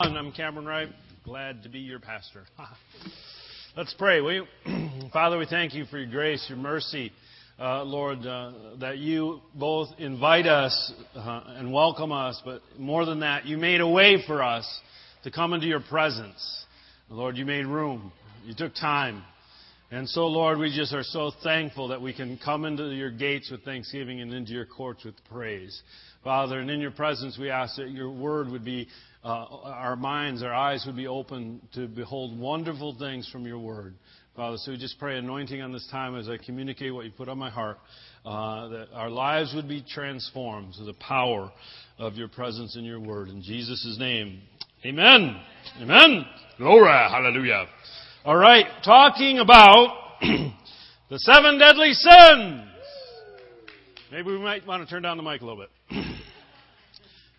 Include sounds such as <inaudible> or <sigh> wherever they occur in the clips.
I'm Cameron Wright. Glad to be your pastor. <laughs> Let's pray. We, <clears throat> Father, we thank you for your grace, your mercy, uh, Lord, uh, that you both invite us uh, and welcome us, but more than that, you made a way for us to come into your presence. Lord, you made room. You took time. And so, Lord, we just are so thankful that we can come into your gates with thanksgiving and into your courts with praise. Father, and in your presence, we ask that your word would be uh, our minds, our eyes would be open to behold wonderful things from your word. Father, so we just pray anointing on this time as I communicate what you put on my heart, uh, that our lives would be transformed to the power of your presence and your word. In Jesus' name, amen. Amen. Glory. Hallelujah. All right, talking about <clears throat> the seven deadly sins. Maybe we might want to turn down the mic a little bit. <clears throat>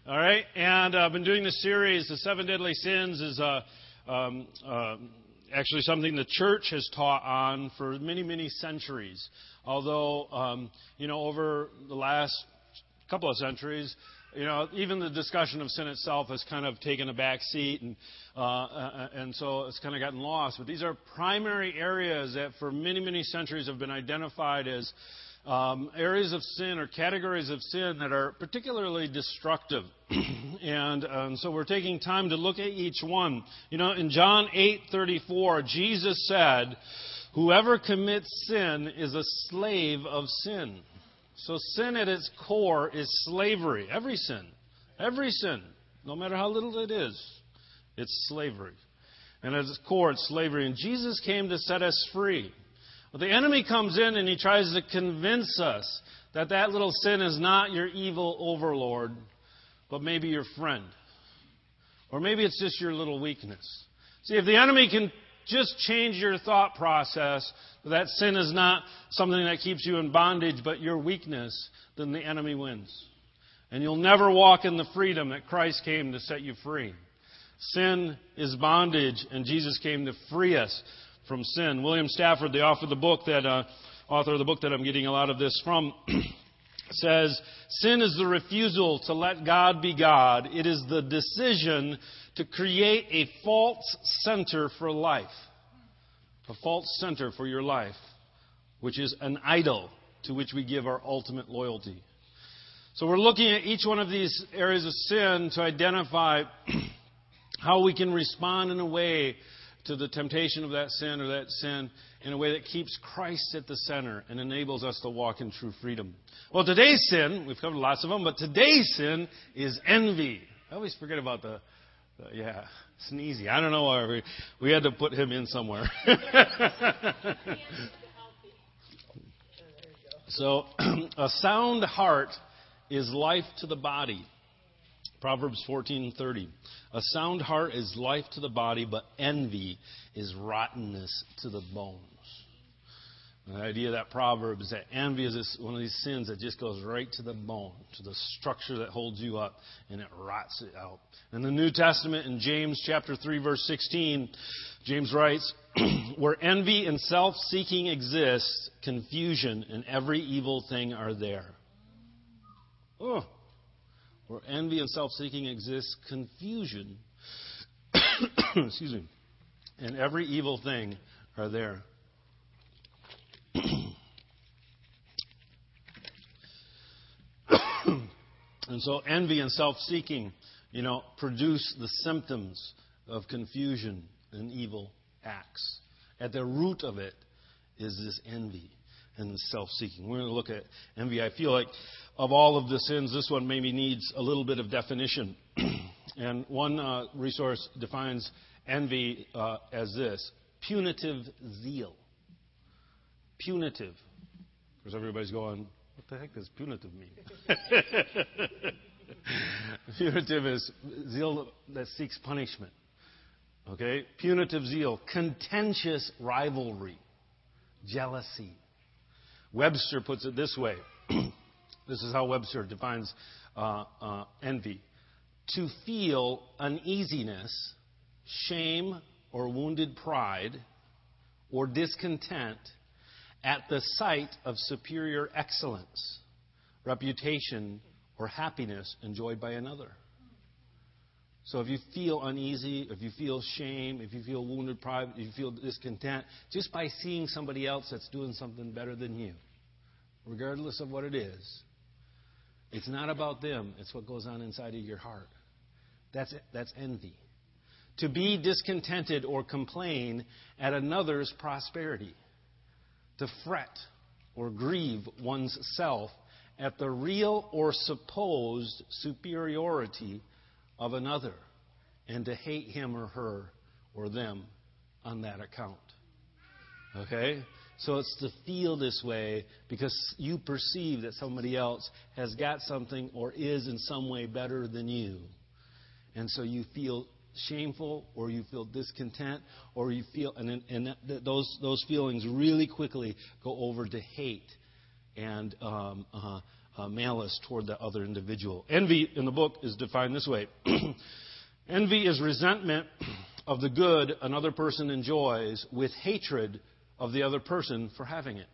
All right, and I've been doing this series, The Seven Deadly Sins, is uh, um, uh, actually something the church has taught on for many, many centuries. Although, um, you know, over the last couple of centuries, you know, even the discussion of sin itself has kind of taken a back seat, and uh, uh and so it's kind of gotten lost. But these are primary areas that, for many, many centuries, have been identified as um, areas of sin or categories of sin that are particularly destructive. <clears throat> and um, so we're taking time to look at each one. You know, in John 8:34, Jesus said, "Whoever commits sin is a slave of sin." So sin at its core is slavery. Every sin, every sin, no matter how little it is, it's slavery. And at its core, it's slavery. And Jesus came to set us free. But the enemy comes in and he tries to convince us that that little sin is not your evil overlord, but maybe your friend. Or maybe it's just your little weakness. See, if the enemy can just change your thought process, that sin is not something that keeps you in bondage, but your weakness, then the enemy wins. And you'll never walk in the freedom that Christ came to set you free. Sin is bondage, and Jesus came to free us from sin. William Stafford, the author of the book that, uh, author of the book that I'm getting a lot of this from, <clears throat> says, Sin is the refusal to let God be God. It is the decision to create a false center for life. A false center for your life, which is an idol to which we give our ultimate loyalty. So we're looking at each one of these areas of sin to identify <clears throat> how we can respond in a way to the temptation of that sin or that sin in a way that keeps Christ at the center and enables us to walk in true freedom. Well, today's sin, we've covered lots of them, but today's sin is envy. I always forget about the, the yeah, sneezy. I don't know why we, we had to put him in somewhere. <laughs> so, <clears throat> a sound heart is life to the body. Proverbs 14:30. A sound heart is life to the body, but envy is rottenness to the bones. The idea of that proverb is that envy is one of these sins that just goes right to the bone, to the structure that holds you up, and it rots it out. In the New Testament, in James chapter 3, verse 16, James writes, <clears throat> Where envy and self seeking exist, confusion and every evil thing are there. Oh, where envy and self seeking exists, confusion, <coughs> excuse me, and every evil thing are there. <coughs> and so envy and self seeking, you know, produce the symptoms of confusion and evil acts. At the root of it is this envy and self seeking. We're going to look at envy. I feel like of all of the sins, this one maybe needs a little bit of definition. <clears throat> and one uh, resource defines envy uh, as this punitive zeal. Punitive. Of course, everybody's going, what the heck does punitive mean? <laughs> punitive is zeal that seeks punishment. Okay? Punitive zeal. Contentious rivalry. Jealousy. Webster puts it this way <clears throat> this is how Webster defines uh, uh, envy to feel uneasiness, shame, or wounded pride, or discontent at the sight of superior excellence, reputation, or happiness enjoyed by another. So if you feel uneasy, if you feel shame, if you feel wounded pride, if you feel discontent, just by seeing somebody else that's doing something better than you, regardless of what it is, it's not about them, it's what goes on inside of your heart. That's, that's envy. To be discontented or complain at another's prosperity. To fret or grieve one's self at the real or supposed superiority of another and to hate him or her or them on that account. Okay? So it's to feel this way because you perceive that somebody else has got something or is in some way better than you. And so you feel shameful or you feel discontent or you feel, and, and those, those feelings really quickly go over to hate and um, uh, uh, malice toward the other individual. Envy in the book is defined this way <clears throat> Envy is resentment of the good another person enjoys with hatred of the other person for having it.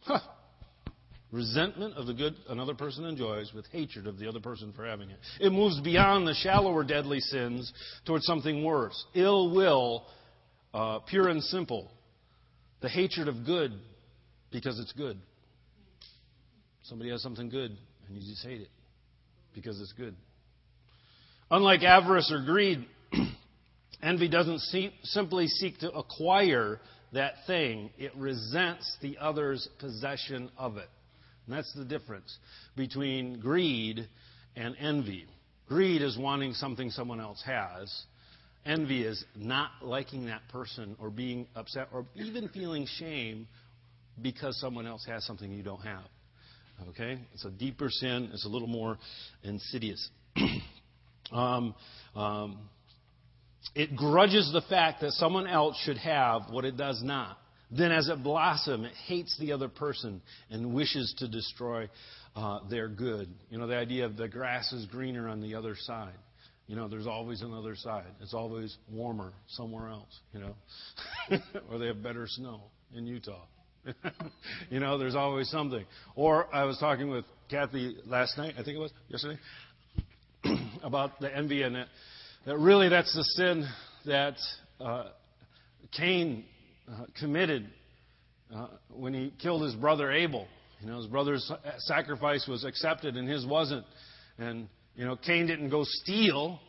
Huh. Resentment of the good another person enjoys with hatred of the other person for having it. It moves beyond the shallower deadly sins towards something worse. Ill will, uh, pure and simple. The hatred of good because it's good. Somebody has something good, and you just hate it because it's good. Unlike avarice or greed, envy doesn't see, simply seek to acquire that thing, it resents the other's possession of it. And that's the difference between greed and envy. Greed is wanting something someone else has. Envy is not liking that person or being upset or even feeling shame because someone else has something you don't have. Okay? It's a deeper sin, it's a little more insidious. <clears throat> um, um, it grudges the fact that someone else should have what it does not. Then, as it blossoms, it hates the other person and wishes to destroy uh, their good. You know, the idea of the grass is greener on the other side. You know, there's always another side. It's always warmer somewhere else, you know. <laughs> or they have better snow in Utah. <laughs> you know, there's always something. Or I was talking with Kathy last night, I think it was, yesterday, <clears throat> about the envy and it. That really that's the sin that uh, Cain uh, committed uh, when he killed his brother Abel. You know, his brother's sacrifice was accepted and his wasn't. And, you know, Cain didn't go steal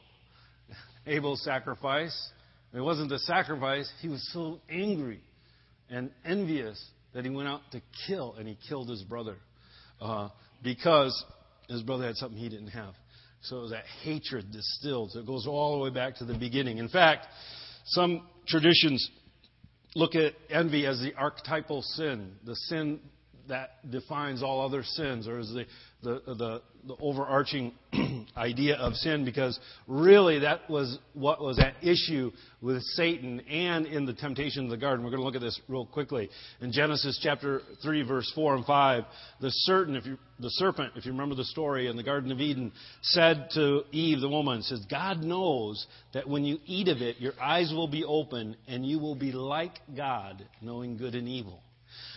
Abel's sacrifice. It wasn't the sacrifice. He was so angry and envious that he went out to kill, and he killed his brother uh, because his brother had something he didn't have. So that hatred distilled. So it goes all the way back to the beginning. In fact, some traditions look at envy as the archetypal sin, the sin that defines all other sins, or as the, the, the, the overarching <clears throat> idea of sin because really that was what was at issue with Satan and in the temptation of the garden. We're going to look at this real quickly. In Genesis chapter 3, verse 4 and 5, the, certain, if you, the serpent, if you remember the story in the Garden of Eden, said to Eve, the woman, says, God knows that when you eat of it, your eyes will be open and you will be like God, knowing good and evil.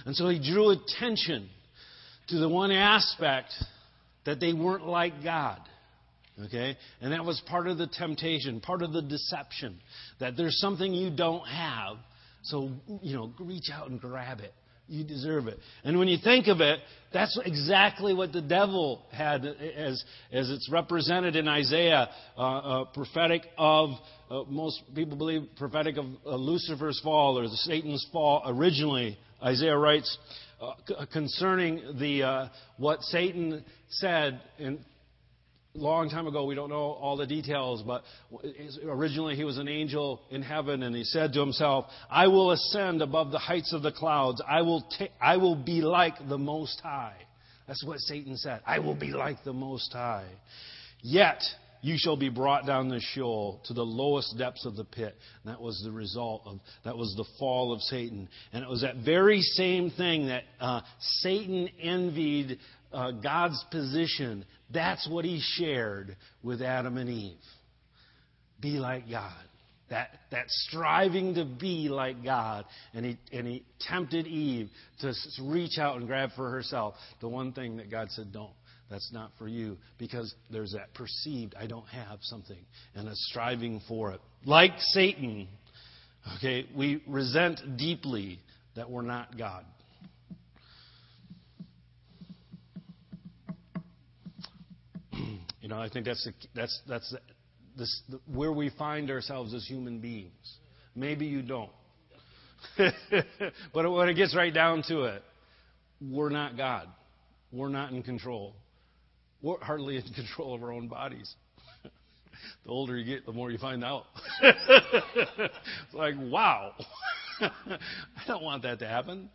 And so he drew attention to the one aspect that they weren't like God. Okay? And that was part of the temptation, part of the deception. That there's something you don't have, so, you know, reach out and grab it. You deserve it. And when you think of it, that's exactly what the devil had as, as it's represented in Isaiah, uh, uh, prophetic of, uh, most people believe, prophetic of Lucifer's fall or the Satan's fall originally. Isaiah writes, concerning the, uh, what Satan said in long time ago. We don't know all the details, but originally he was an angel in heaven, and he said to himself, "I will ascend above the heights of the clouds. I will ta- I will be like the Most High." That's what Satan said. I will be like the Most High. Yet you shall be brought down the Sheol to the lowest depths of the pit. And that was the result of that was the fall of Satan. And it was that very same thing that uh, Satan envied uh, God's position, that's what he shared with Adam and Eve. Be like God. That, that striving to be like God. And he, and he tempted Eve to reach out and grab for herself the one thing that God said, don't. That's not for you because there's that perceived, I don't have something, and a striving for it. Like Satan, okay, we resent deeply that we're not God. <clears throat> you know, I think that's the, that's that's the, the, where we find ourselves as human beings. Maybe you don't. <laughs> but when it gets right down to it, we're not God. We're not in control. We're hardly in control of our own bodies. <laughs> the older you get, the more you find out. it's <laughs> like, wow. <laughs> I don't want that to happen.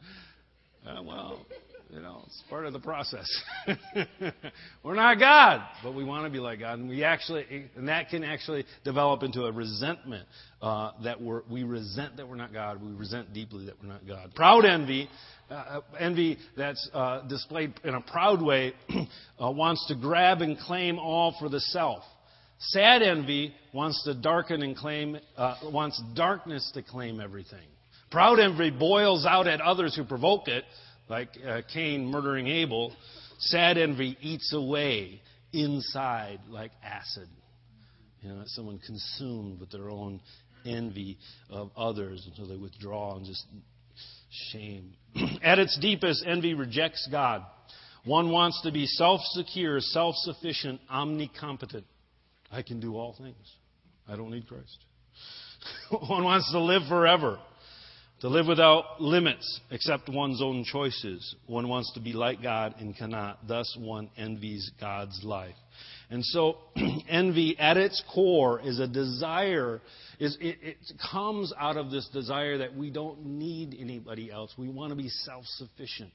Uh, well, you know, it's part of the process. <laughs> We're not God, but we want to be like God, and we actually, and that can actually develop into a resentment uh, that we're, we resent that we're not God. We resent deeply that we're not God. Proud envy, uh, envy that's uh, displayed in a proud way, <clears throat> uh, wants to grab and claim all for the self. Sad envy wants to darken and claim, uh, wants darkness to claim everything. Proud envy boils out at others who provoke it like uh, Cain murdering Abel, sad envy eats away inside like acid. You know, someone consumed with their own envy of others until they withdraw and just shame. <clears throat> At its deepest, envy rejects God. One wants to be self secure, self sufficient, omnicompetent. I can do all things. I don't need Christ. <laughs> One wants to live forever. To live without limits except one's own choices. One wants to be like God and cannot. Thus, one envies God's life. And so, <clears throat> envy at its core is a desire, is, it, it comes out of this desire that we don't need anybody else. We want to be self sufficient.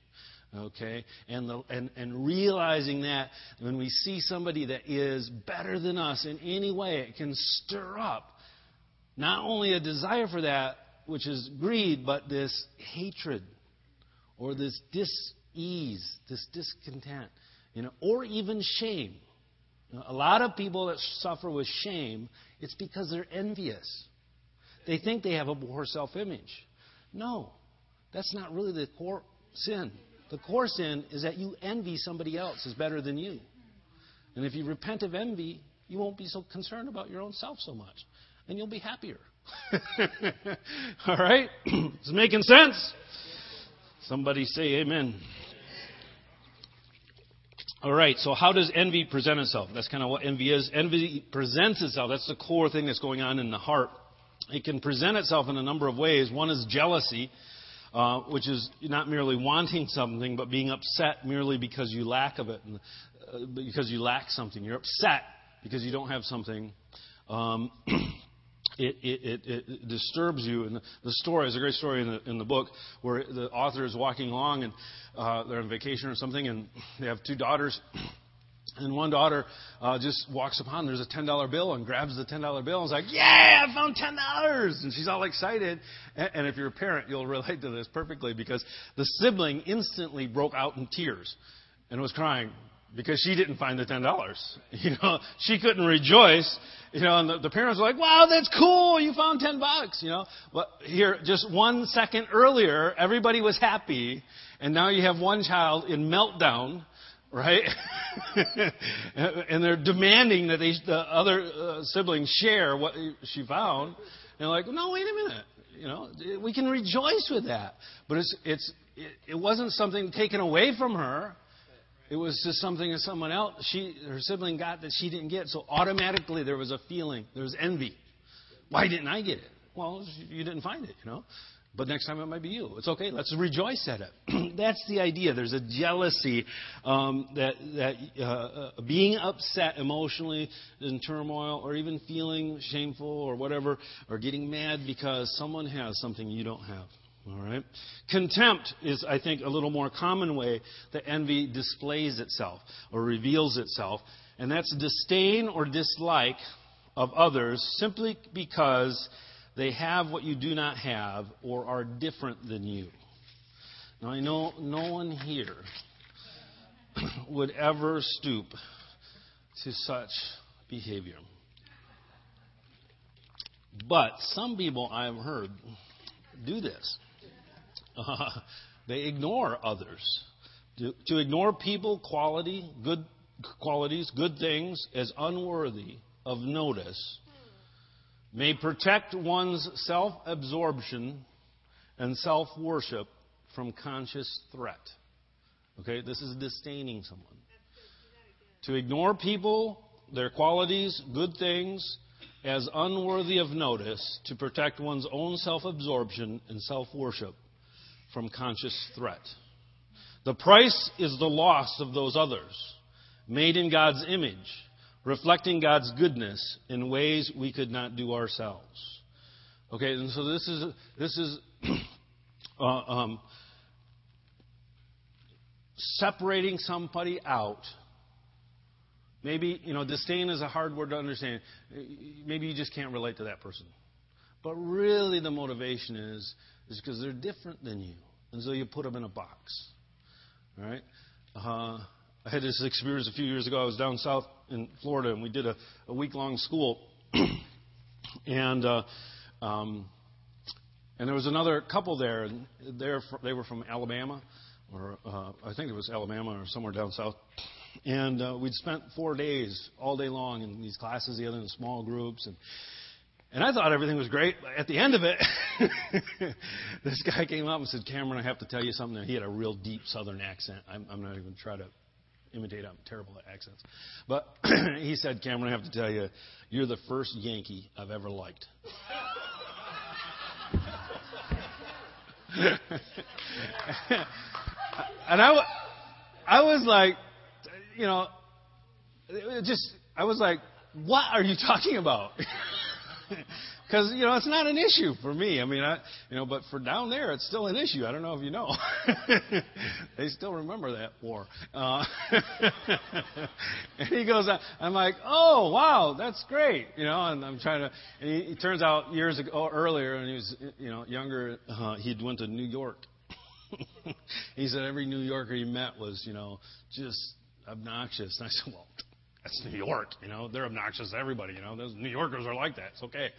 Okay? And, the, and, and realizing that when we see somebody that is better than us in any way, it can stir up not only a desire for that, which is greed, but this hatred or this dis-ease, this discontent, you know, or even shame. You know, a lot of people that suffer with shame, it's because they're envious. They think they have a poor self-image. No, that's not really the core sin. The core sin is that you envy somebody else is better than you. And if you repent of envy, you won't be so concerned about your own self so much. And you'll be happier. <laughs> All right? <clears throat> Is it making sense? Somebody say amen. All right, so how does envy present itself? That's kind of what envy is. Envy presents itself. That's the core thing that's going on in the heart. It can present itself in a number of ways. One is jealousy, uh, which is not merely wanting something, but being upset merely because you lack of it, and, uh, because you lack something. You're upset because you don't have something. Um, <clears throat> it, it, it, it, disturbs you. And the, story is a great story in the, in the book where the author is walking along and uh, they're on vacation or something, and they have two daughters. <clears throat> And one daughter uh, just walks upon, there's a $10 bill, and grabs the $10 bill and is like, Yeah, I found $10. And she's all excited. And, and if you're a parent, you'll <laughs> relate to this perfectly because the sibling instantly broke out in tears and was crying because she didn't find the ten dollars. <laughs> You know, she couldn't rejoice. You know, and the, the parents were like, "Wow, that's cool! You found ten bucks." You know, but here, just one second earlier, everybody was happy, and now you have one child in meltdown, right? <laughs> and they're demanding that they, the other uh, siblings share what she found. And like, no, wait a minute. You know, we can rejoice with that, but it's it's it, it wasn't something taken away from her. It was just something that someone else, she, her sibling got that she didn't get. So automatically there was a feeling, there was envy. Why didn't I get it? Well, you didn't find it, you know. But next time it might be you. It's okay. Let's rejoice at it. <clears throat> That's the idea. There's a jealousy um, that that uh, uh, being upset emotionally in turmoil, or even feeling shameful or whatever, or getting mad because someone has something you don't have. All right? Contempt is, I think, a little more common way that envy displays itself or reveals itself, and that's disdain or dislike of others simply because they have what you do not have or are different than you. Now, I know no one here <clears throat> would ever stoop to such behavior. But some people I've heard do this. <laughs> They ignore others. To, to ignore people, quality, good qualities, good things, as unworthy of notice, may protect one's self absorption and self worship from conscious threat. Okay, this is disdaining someone. To ignore people, their qualities, good things, as unworthy of notice to protect one's own self absorption and self worship from conscious threat. The price is the loss of those others, made in God's image, reflecting God's goodness in ways we could not do ourselves. Okay, and so this is this is <clears throat> uh, um, separating somebody out. Maybe you know disdain is a hard word to understand. Maybe you just can't relate to that person. But really, the motivation is is because they're different than you, and so you put them in a box. All right. Uh, I had this experience a few years ago. I was down south in Florida, and we did a, a week long school. <clears throat> and uh, um, and there was another couple there, and they were from Alabama, or uh, I think it was Alabama or somewhere down south. And uh, we'd spent four days, all day long, in these classes together in small groups, and and I thought everything was great. At the end of it, <laughs> this guy came up and said, Cameron, I have to tell you something. He had a real deep southern accent. I'm, I'm not even trying to imitate. I'm terrible at accents. But <clears throat> he said, Cameron, I have to tell you, you're the first Yankee I've ever liked. <laughs> and I, I was like, you know, just, I was like, what are you talking about? <laughs> <laughs> Because you know it's not an issue for me. I mean, I, you know, but for down there, it's still an issue. I don't know if you know. <laughs> they still remember that war. Uh, <laughs> and he goes, I'm like, oh wow, that's great. You know, and I'm trying to. And he, it turns out years ago, earlier, and he was, you know, younger. Uh, he'd went to New York. he said every New Yorker he met was, you know, just obnoxious. And I said, well that's New York, you know. They're obnoxious to everybody, you know. Those New Yorkers are like that. It's okay.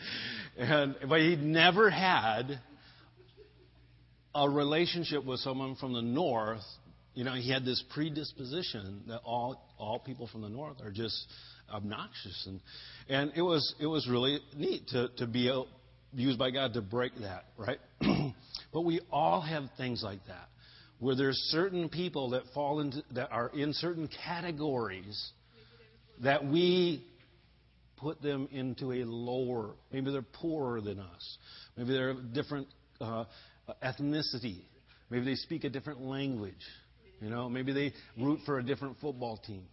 And but he'd never had a relationship with someone from the north. You know, he had this predisposition that all all people from the north are just obnoxious, and and it was it was really neat to to be uh, used by God to break that, right? <clears throat> but we all have things like that, where there's certain people that fall into that are in certain categories that we put them into a lower, maybe they're poorer than us, maybe they're a different uh, ethnicity, maybe they speak a different language, you know, maybe they root for a different football team.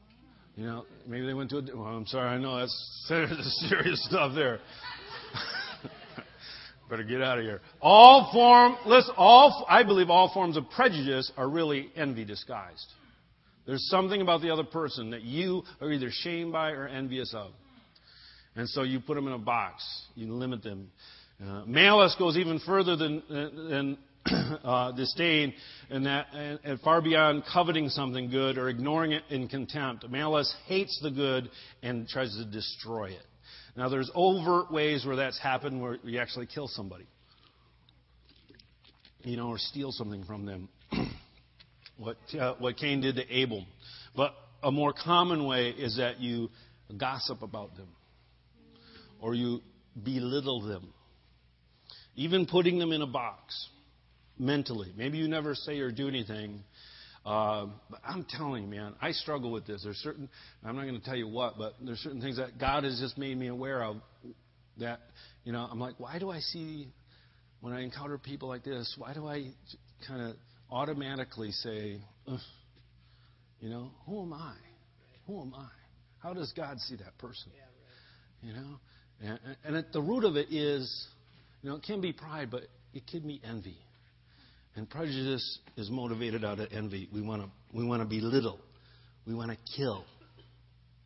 You know, maybe they went to a. Well, I'm sorry, I know that's <laughs> serious stuff there. <laughs> Better get out of here. All form, listen, all I believe all forms of prejudice are really envy disguised. There's something about the other person that you are either shamed by or envious of. And so you put them in a box. You limit them. Uh, malice goes even further than, than <clears throat> uh, disdain and, that, and, and far beyond coveting something good or ignoring it in contempt. Malice hates the good and tries to destroy it. Now, there's overt ways where that's happened where you actually kill somebody, you know, or steal something from them what, uh, what Cain did to Abel. But a more common way is that you gossip about them or you belittle them, even putting them in a box mentally. Maybe you never say or do anything. Uh, but I'm telling you, man, I struggle with this. There's certain, I'm not going to tell you what, but there's certain things that God has just made me aware of that, you know, I'm like, why do I see, when I encounter people like this, why do I kind of automatically say, you know, who am I? Who am I? How does God see that person? You know, and, and at the root of it is, you know, it can be pride, but it can be envy. And prejudice is motivated out of envy. We want to we want to belittle. We want to kill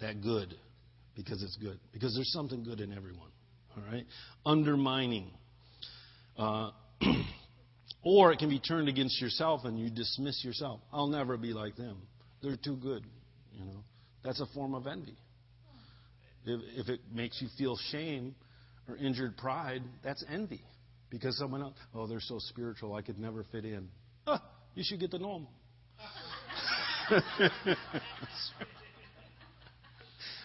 that good because it's good. Because there's something good in everyone. All right? Undermining. Uh, Or it can be turned against yourself and you dismiss yourself. I'll never be like them. They're too good. You know, that's a form of envy. If, if it makes you feel shame or injured pride, that's envy. Because someone else, oh, they're so spiritual, I could never fit in. Huh, you should get to know them. <laughs>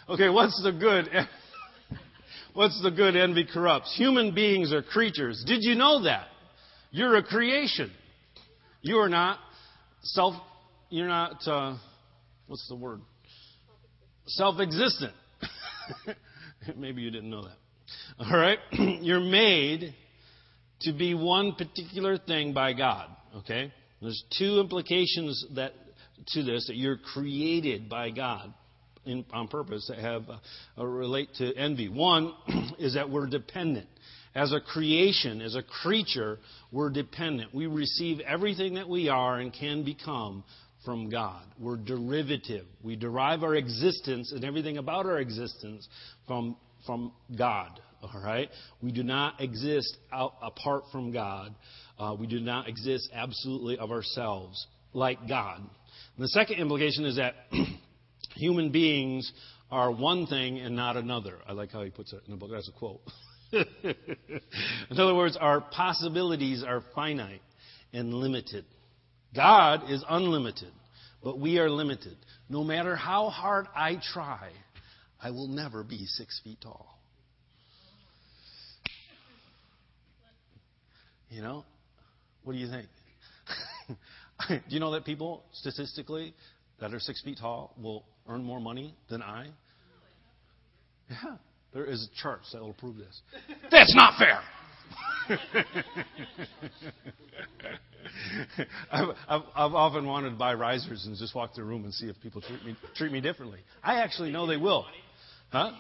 Okay, what's the good? <laughs> What's the good envy corrupts? Human beings are creatures. Did you know that? You're a creation. You are not self, you're not, uh, what's the word? Self existent. <laughs> Maybe you didn't know that. All right? <clears throat> you're made to be one particular thing by God. Okay? There's two implications that to this that you're created by God in, on purpose that have uh, relate to envy. One <clears throat> is that we're dependent. As a creation, as a creature, we're dependent. We receive everything that we are and can become from God. We're derivative. We derive our existence and everything about our existence from, from God. All right? We do not exist out, apart from God. Uh, we do not exist absolutely of ourselves like God. And the second implication is that <clears throat> human beings are one thing and not another. I like how he puts it in the book. That's a quote. <laughs> <laughs> in other words, our possibilities are finite and limited. God is unlimited, but we are limited. No matter how hard I try, I will never be six feet tall. You know? What do you think? <laughs> do you know that people, statistically, that are six feet tall will earn more money than I? Yeah. There is a charts that will prove this. That's not fair. <laughs> I've, I've, I've, often wanted to buy risers and just walk the room and see if people treat me treat me differently. I actually know they will. Huh?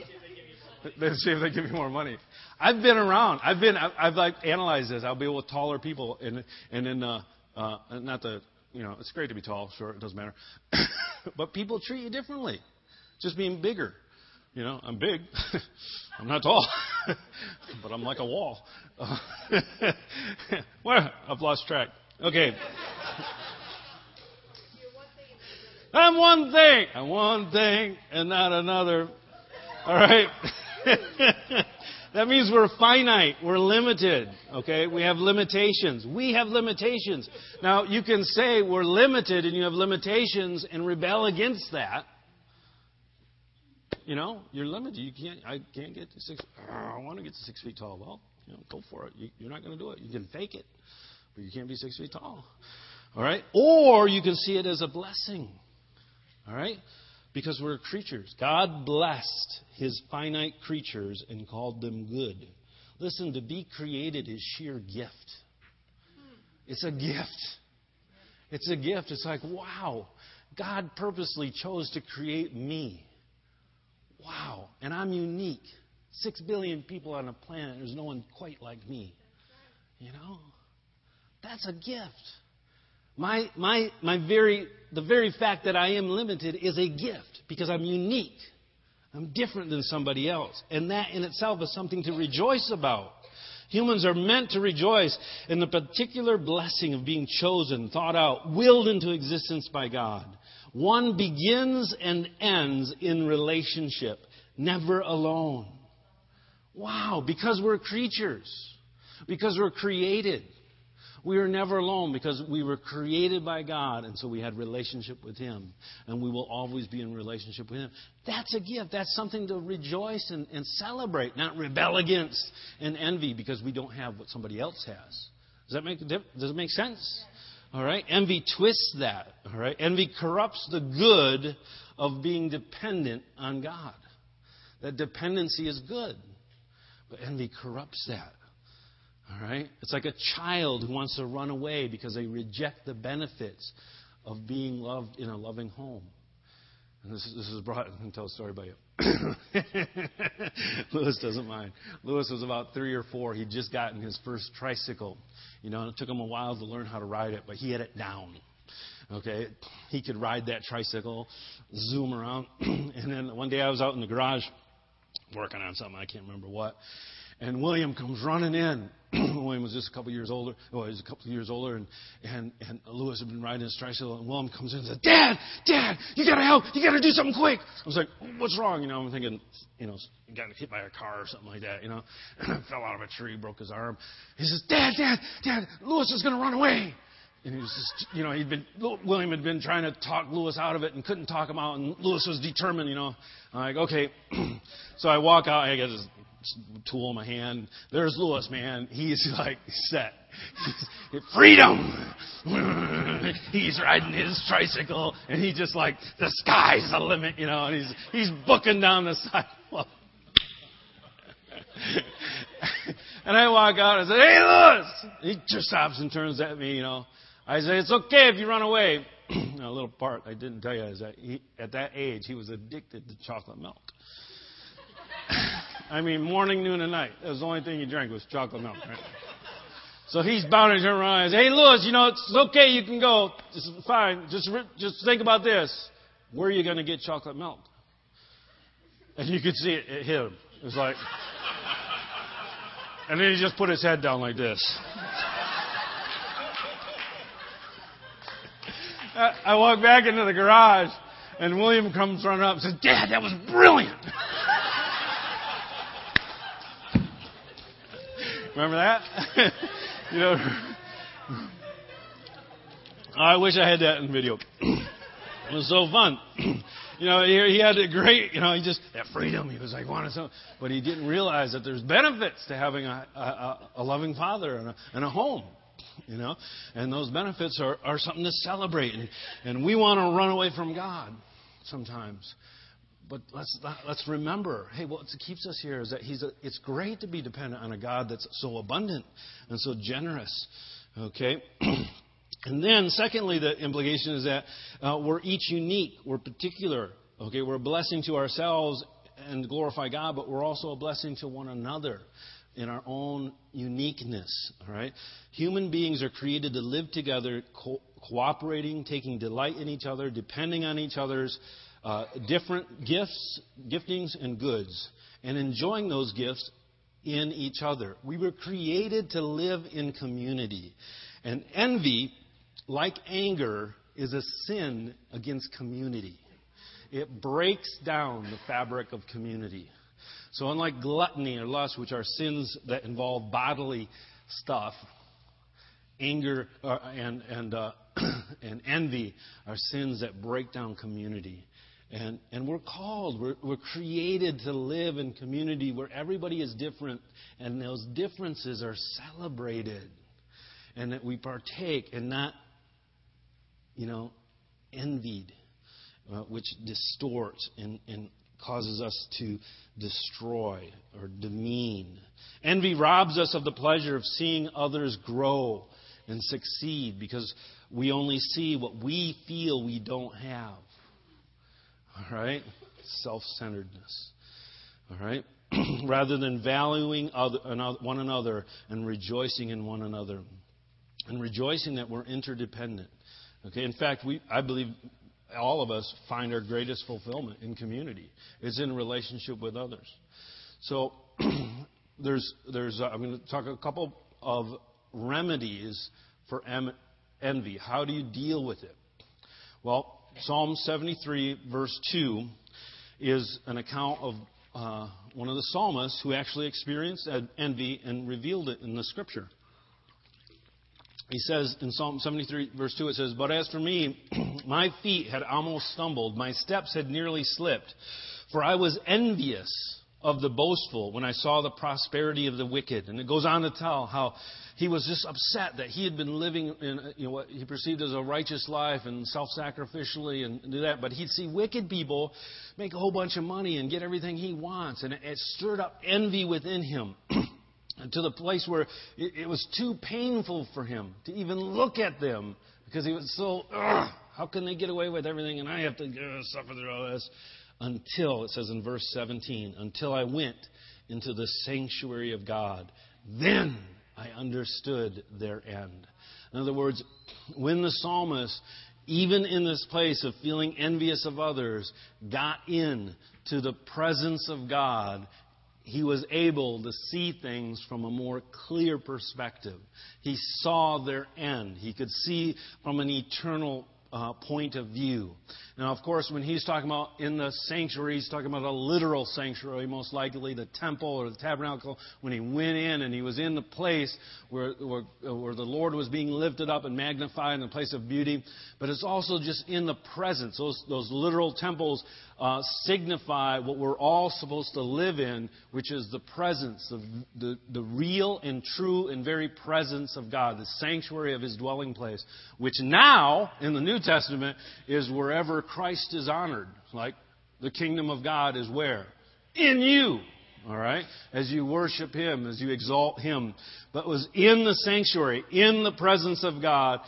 They see if they give me more money. I've been around. I've been. I've, I've like analyzed this. I'll be with taller people, and and then uh, uh, not the you know it's great to be tall. Sure, it doesn't matter. <coughs> but people treat you differently, just being bigger. You know, I'm big. <laughs> I'm not tall, <laughs> but I'm like a wall. <laughs> well, I've lost track. Okay. I'm one thing. I'm one thing and not another. All right. that means we're finite. We're limited. Okay. We have limitations. We have limitations. Now, you can say we're limited and you have limitations and rebel against that. You know, you're limited. You can't. I can't get to six. I want to get to six feet tall. Well, you know, go for it. You, you're not going to do it. You can fake it, but you can't be six feet tall. All right. Or you can see it as a blessing. All right. Because we're creatures. God blessed His finite creatures and called them good. Listen, to be created is sheer gift. It's a gift. It's a gift. It's like, wow, God purposely chose to create me. Wow. And I'm unique. Six billion people on a planet. There's no one quite like me. You know? That's a gift. My, my, my very, the very fact that I am limited is a gift because I'm unique. I'm different than somebody else. And that in itself is something to rejoice about. Humans are meant to rejoice in the particular blessing of being chosen, thought out, willed into existence by God. One begins and ends in relationship, never alone. Wow, because we're creatures, because we're created. We are never alone because we were created by God, and so we had relationship with Him, and we will always be in relationship with Him. That's a gift. That's something to rejoice and, and celebrate, not rebel against and envy because we don't have what somebody else has. Does that make does it make sense? All right? Envy twists that. All right? Envy corrupts the good of being dependent on God. That dependency is good. But envy corrupts that. All right? It's like a child who wants to run away because they reject the benefits of being loved in a loving home. This is, this is brought, I can tell a story about you. <coughs> Lewis doesn't mind. Lewis was about three or four. He'd just gotten his first tricycle. You know, it took him a while to learn how to ride it, but he had it down. Okay, he could ride that tricycle, zoom around. <coughs> and then one day I was out in the garage working on something, I can't remember what. And William comes running in. <clears throat> William was just a couple years older. Well, he was a couple of years older, and, and, and Lewis had been riding his tricycle, and William comes in and says, Dad, Dad, you gotta help. You gotta do something quick. I was like, what's wrong? You know, I'm thinking, you know, got hit by a car or something like that, you know. <clears throat> Fell out of a tree, broke his arm. He says, Dad, Dad, Dad, Lewis is gonna run away. and he was just, you know, he'd been, William had been trying to talk Lewis out of it and couldn't talk him out, and Lewis was determined, you know. I'm like, okay. <clears throat> so I walk out, I his tool in my hand. There's Lewis, man. He's <laughs> like set. Freedom! <laughs> he's riding his tricycle, and he just like, the sky's the limit, you know, and he's, he's booking down the sidewalk. <laughs> and I walk out and I say, hey, Lewis! He just stops and turns at me, you know. I say, it's okay if you run away. <clears throat> a little part I didn't tell you is that he, at that age, he was addicted to chocolate milk. I mean, morning, noon, and night. That was the only thing he drank was chocolate milk. Right? So he's bound to turn around and say, "Hey, Lewis, you know it's okay. You can go. It's fine. Just just think about this. Where are you going to get chocolate milk?" And you could see it, it hit him. It was like, and then he just put his head down like this. I walk back into the garage, and William comes running up and says, Dad, that was brilliant. Remember that? <laughs> you know, I wish I had that in video. it was so fun. you know, he, he had a great, you know, he just, that freedom, he was like wanting something. But he didn't realize that there's benefits to having a, a, a loving father and a, and a home you know? And those benefits are, are something to celebrate. And, and we want to run away from God sometimes. But let's, let's remember, hey, what keeps us here is that he's a, it's great to be dependent on a God that's so abundant and so generous. Okay? <clears throat> and then, secondly, the implication is that uh, we're each unique, we're particular. Okay? We're a blessing to ourselves and glorify God, but we're also a blessing to one another in our own uniqueness. All right? Human beings are created to live together, co- cooperating, taking delight in each other, depending on each other's uh, different gifts, giftings, and goods, and enjoying those gifts in each other. We were created to live in community. And envy, like anger, is a sin against community. It breaks down the fabric of community. So, unlike gluttony or lust, which are sins that involve bodily stuff, anger uh, and, and, uh, <clears throat> and envy are sins that break down community. And, and we're called, we're, we're created to live in community where everybody is different and those differences are celebrated. And that we partake and not, you know, envied, uh, which distorts and, and causes us to destroy or demean. Envy robs us of the pleasure of seeing others grow and succeed because we only see what we feel we don't have. All right? Self centeredness. All right? <clears throat> Rather than valuing other, one another and rejoicing in one another. And rejoicing that we're interdependent. Okay? In fact, we, I believe all of us find our greatest fulfillment in community. It's in relationship with others. So <clears throat> there's, there's, uh, I'm going to talk a couple of remedies for em- envy. How do you deal with it? Well, Psalm 73, verse 2, is an account of uh, one of the psalmists who actually experienced envy and revealed it in the scripture. He says in Psalm 73, verse 2, it says, But as for me, <clears throat> my feet had almost stumbled, my steps had nearly slipped, for I was envious of the boastful when I saw the prosperity of the wicked. And it goes on to tell how he was just upset that he had been living in you know, what he perceived as a righteous life and self sacrificially and do that. But he'd see wicked people make a whole bunch of money and get everything he wants. And it, stirred up envy within him. <clears throat> to the place where it, it, was too painful for him to even look at them because he was so, how can they get away with everything and I have to uh, suffer through all this? Until, it says in verse 17, until I went into the sanctuary of God. Then I understood their end. In other words, when the psalmist, even in this place of feeling envious of others, got in to the presence of God, he was able to see things from a more clear perspective. He saw their end. He could see from an eternal uh, point of view. Now, of course, when he's talking about in the sanctuary, he's talking about a literal sanctuary, most likely the temple or the tabernacle, when he went in and he was in the place where, where, where the Lord was being lifted up and magnified in the place of beauty. But it's also just in the presence. Those, those literal temples uh, signify what we're all supposed to live in, which is the presence, of the, the real and true and very presence of God, the sanctuary of His dwelling place, which now, in the New Testament, is wherever Christ is honored. Like the kingdom of God is where? In you. All right? As you worship Him, as you exalt Him. But was in the sanctuary, in the presence of God,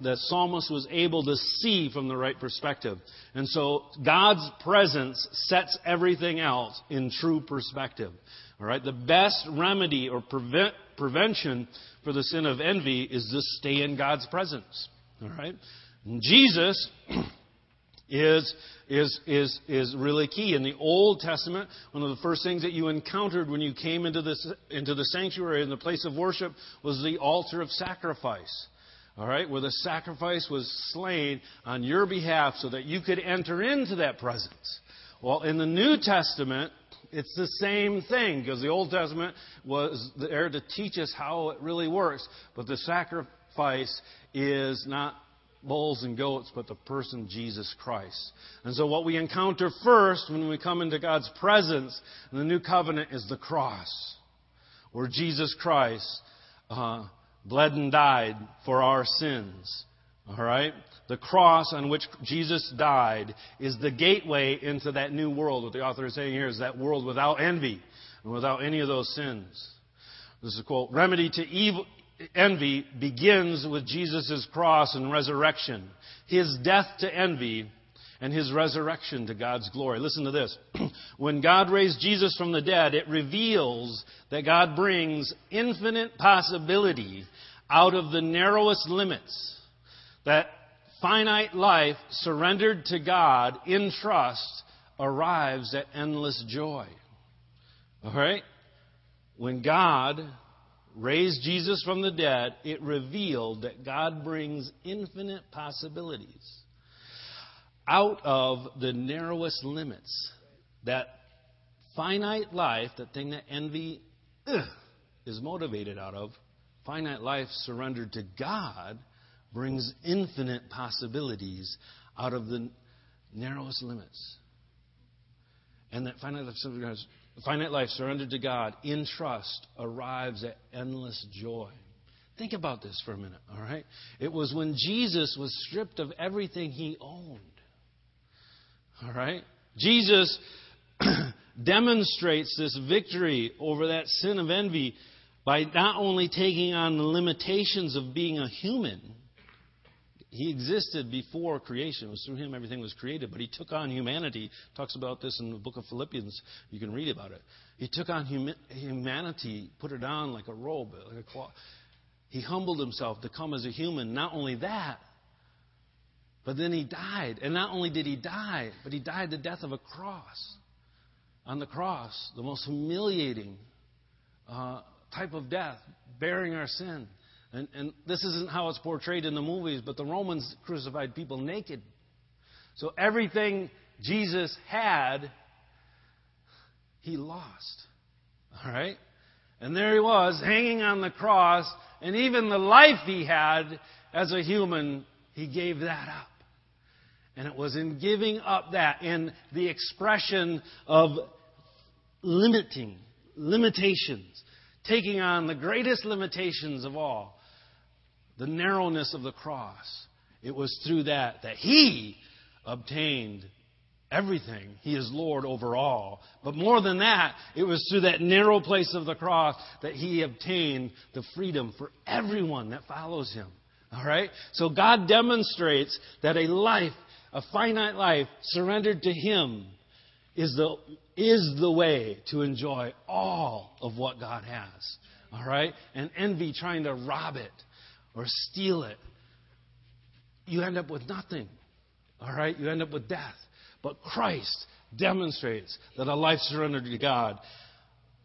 the psalmist was able to see from the right perspective. And so God's presence sets everything else in true perspective. All right? The best remedy or prevent, prevention for the sin of envy is to stay in God's presence. All right? And Jesus <clears throat> is, is, is, is really key. In the Old Testament, one of the first things that you encountered when you came into, this, into the sanctuary in the place of worship was the altar of sacrifice all right, where the sacrifice was slain on your behalf so that you could enter into that presence. Well, in the New Testament, it's the same thing because the Old Testament was there to teach us how it really works, but the sacrifice is not bulls and goats, but the person Jesus Christ. And so, what we encounter first when we come into God's presence in the new covenant is the cross, where Jesus Christ uh, bled and died for our sins. All right? The cross on which Jesus died is the gateway into that new world. What the author is saying here is that world without envy and without any of those sins. This is a quote Remedy to evil, envy begins with Jesus' cross and resurrection. His death to envy and his resurrection to God's glory. Listen to this. <clears throat> when God raised Jesus from the dead, it reveals that God brings infinite possibility out of the narrowest limits. That finite life surrendered to God in trust arrives at endless joy. All right? When God raised Jesus from the dead, it revealed that God brings infinite possibilities out of the narrowest limits. That finite life, that thing that envy ugh, is motivated out of, finite life surrendered to God brings infinite possibilities out of the narrowest limits. And that finite life, finite life surrendered to God in trust arrives at endless joy. Think about this for a minute, all right? It was when Jesus was stripped of everything he owned. All right? Jesus <clears throat> demonstrates this victory over that sin of envy by not only taking on the limitations of being a human, he existed before creation. It was through him everything was created, but he took on humanity. Talks about this in the book of Philippians. You can read about it. He took on hum- humanity, put it on like a robe, like a cloth. He humbled himself to come as a human. Not only that, but then he died. And not only did he die, but he died the death of a cross. On the cross, the most humiliating uh, type of death, bearing our sin. And, and this isn't how it's portrayed in the movies, but the Romans crucified people naked. So everything Jesus had, he lost. All right? And there he was, hanging on the cross, and even the life he had as a human, he gave that up. And it was in giving up that, in the expression of limiting, limitations, taking on the greatest limitations of all, the narrowness of the cross. It was through that that he obtained everything. He is Lord over all. But more than that, it was through that narrow place of the cross that he obtained the freedom for everyone that follows him. All right? So God demonstrates that a life, a finite life surrendered to him is the, is the way to enjoy all of what God has. All right? And envy trying to rob it or steal it, you end up with nothing. All right? You end up with death. But Christ demonstrates that a life surrendered to God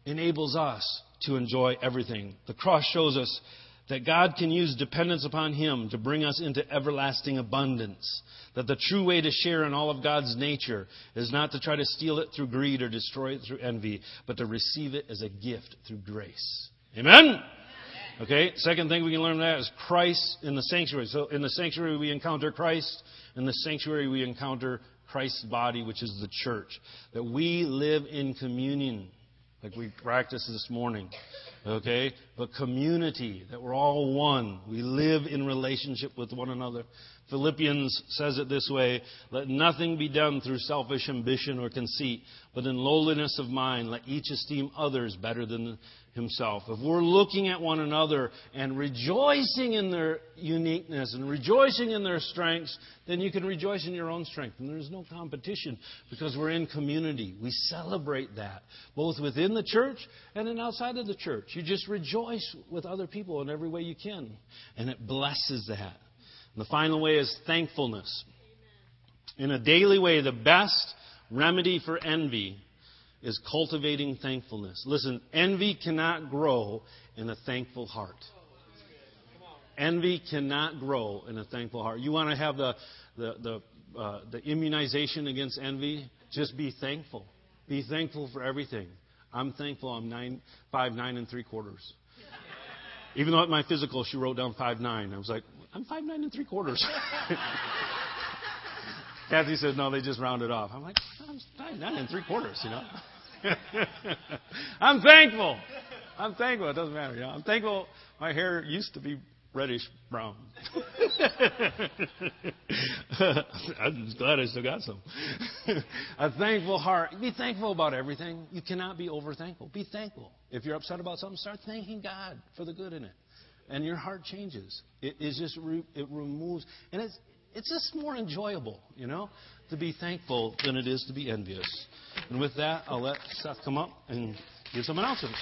enables us to enjoy everything. The cross shows us that God can use dependence upon Him to bring us into everlasting abundance. That the true way to share in all of God's nature is not to try to steal it through greed or destroy it through envy, but to receive it as a gift through grace. Amen? Okay, second thing we can learn from that is Christ in the sanctuary. So in the sanctuary we encounter Christ. In the sanctuary we encounter Christ's body, which is the church. That we live in communion, like we practiced this morning. Okay? But community, that we're all one. We live in relationship with one another. Philippians says it this way Let nothing be done through selfish ambition or conceit, but in lowliness of mind, let each esteem others better than himself. If we're looking at one another and rejoicing in their uniqueness and rejoicing in their strengths, then you can rejoice in your own strength. And there's no competition because we're in community. We celebrate that, both within the church and then outside of the church. You just rejoice with other people in every way you can. And it blesses that. And the final way is thankfulness. In a daily way, the best remedy for envy is cultivating thankfulness. Listen, envy cannot grow in a thankful heart. Envy cannot grow in a thankful heart. You want to have the, the, the, uh, the immunization against envy? Just be thankful. Be thankful for everything. I'm thankful I'm nine, five nine and three quarters. Even though at my physical she wrote down five nine, I was like, I'm five nine and three quarters. <laughs> Kathy said, no, they just rounded off. I'm like, I'm five nine and three quarters, you know. <laughs> I'm thankful. I'm thankful. It doesn't matter. Know? I'm thankful. My hair used to be reddish brown. <laughs> I'm glad I still got some. <laughs> a thankful heart. Be thankful about everything. You cannot be over thankful. Be thankful. If you're upset about something, start thanking God for the good in it, and your heart changes. It is just it removes, and it's it's just more enjoyable, you know, to be thankful than it is to be envious. And with that, I'll let Seth come up and give some announcements.